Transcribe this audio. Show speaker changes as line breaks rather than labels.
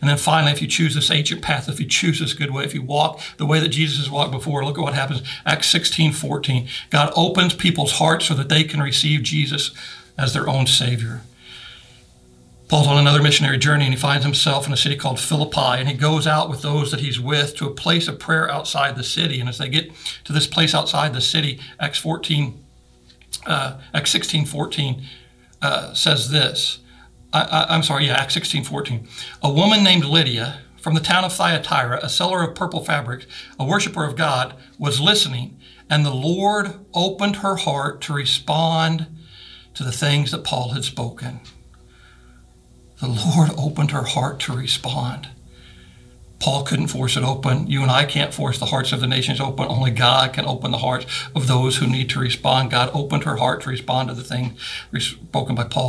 And then finally, if you choose this ancient path, if you choose this good way, if you walk the way that Jesus has walked before, look at what happens. Acts 16, 14. God opens people's hearts so that they can receive Jesus as their own Savior. Paul's on another missionary journey and he finds himself in a city called Philippi and he goes out with those that he's with to a place of prayer outside the city. And as they get to this place outside the city, Acts 14, uh, Acts 16, 14 uh, says this. I, am sorry, yeah, Acts 16, 14. A woman named Lydia from the town of Thyatira, a seller of purple fabrics, a worshiper of God, was listening, and the Lord opened her heart to respond to the things that Paul had spoken the Lord opened her heart to respond. Paul couldn't force it open. You and I can't force the hearts of the nations open. Only God can open the hearts of those who need to respond. God opened her heart to respond to the thing spoken by Paul.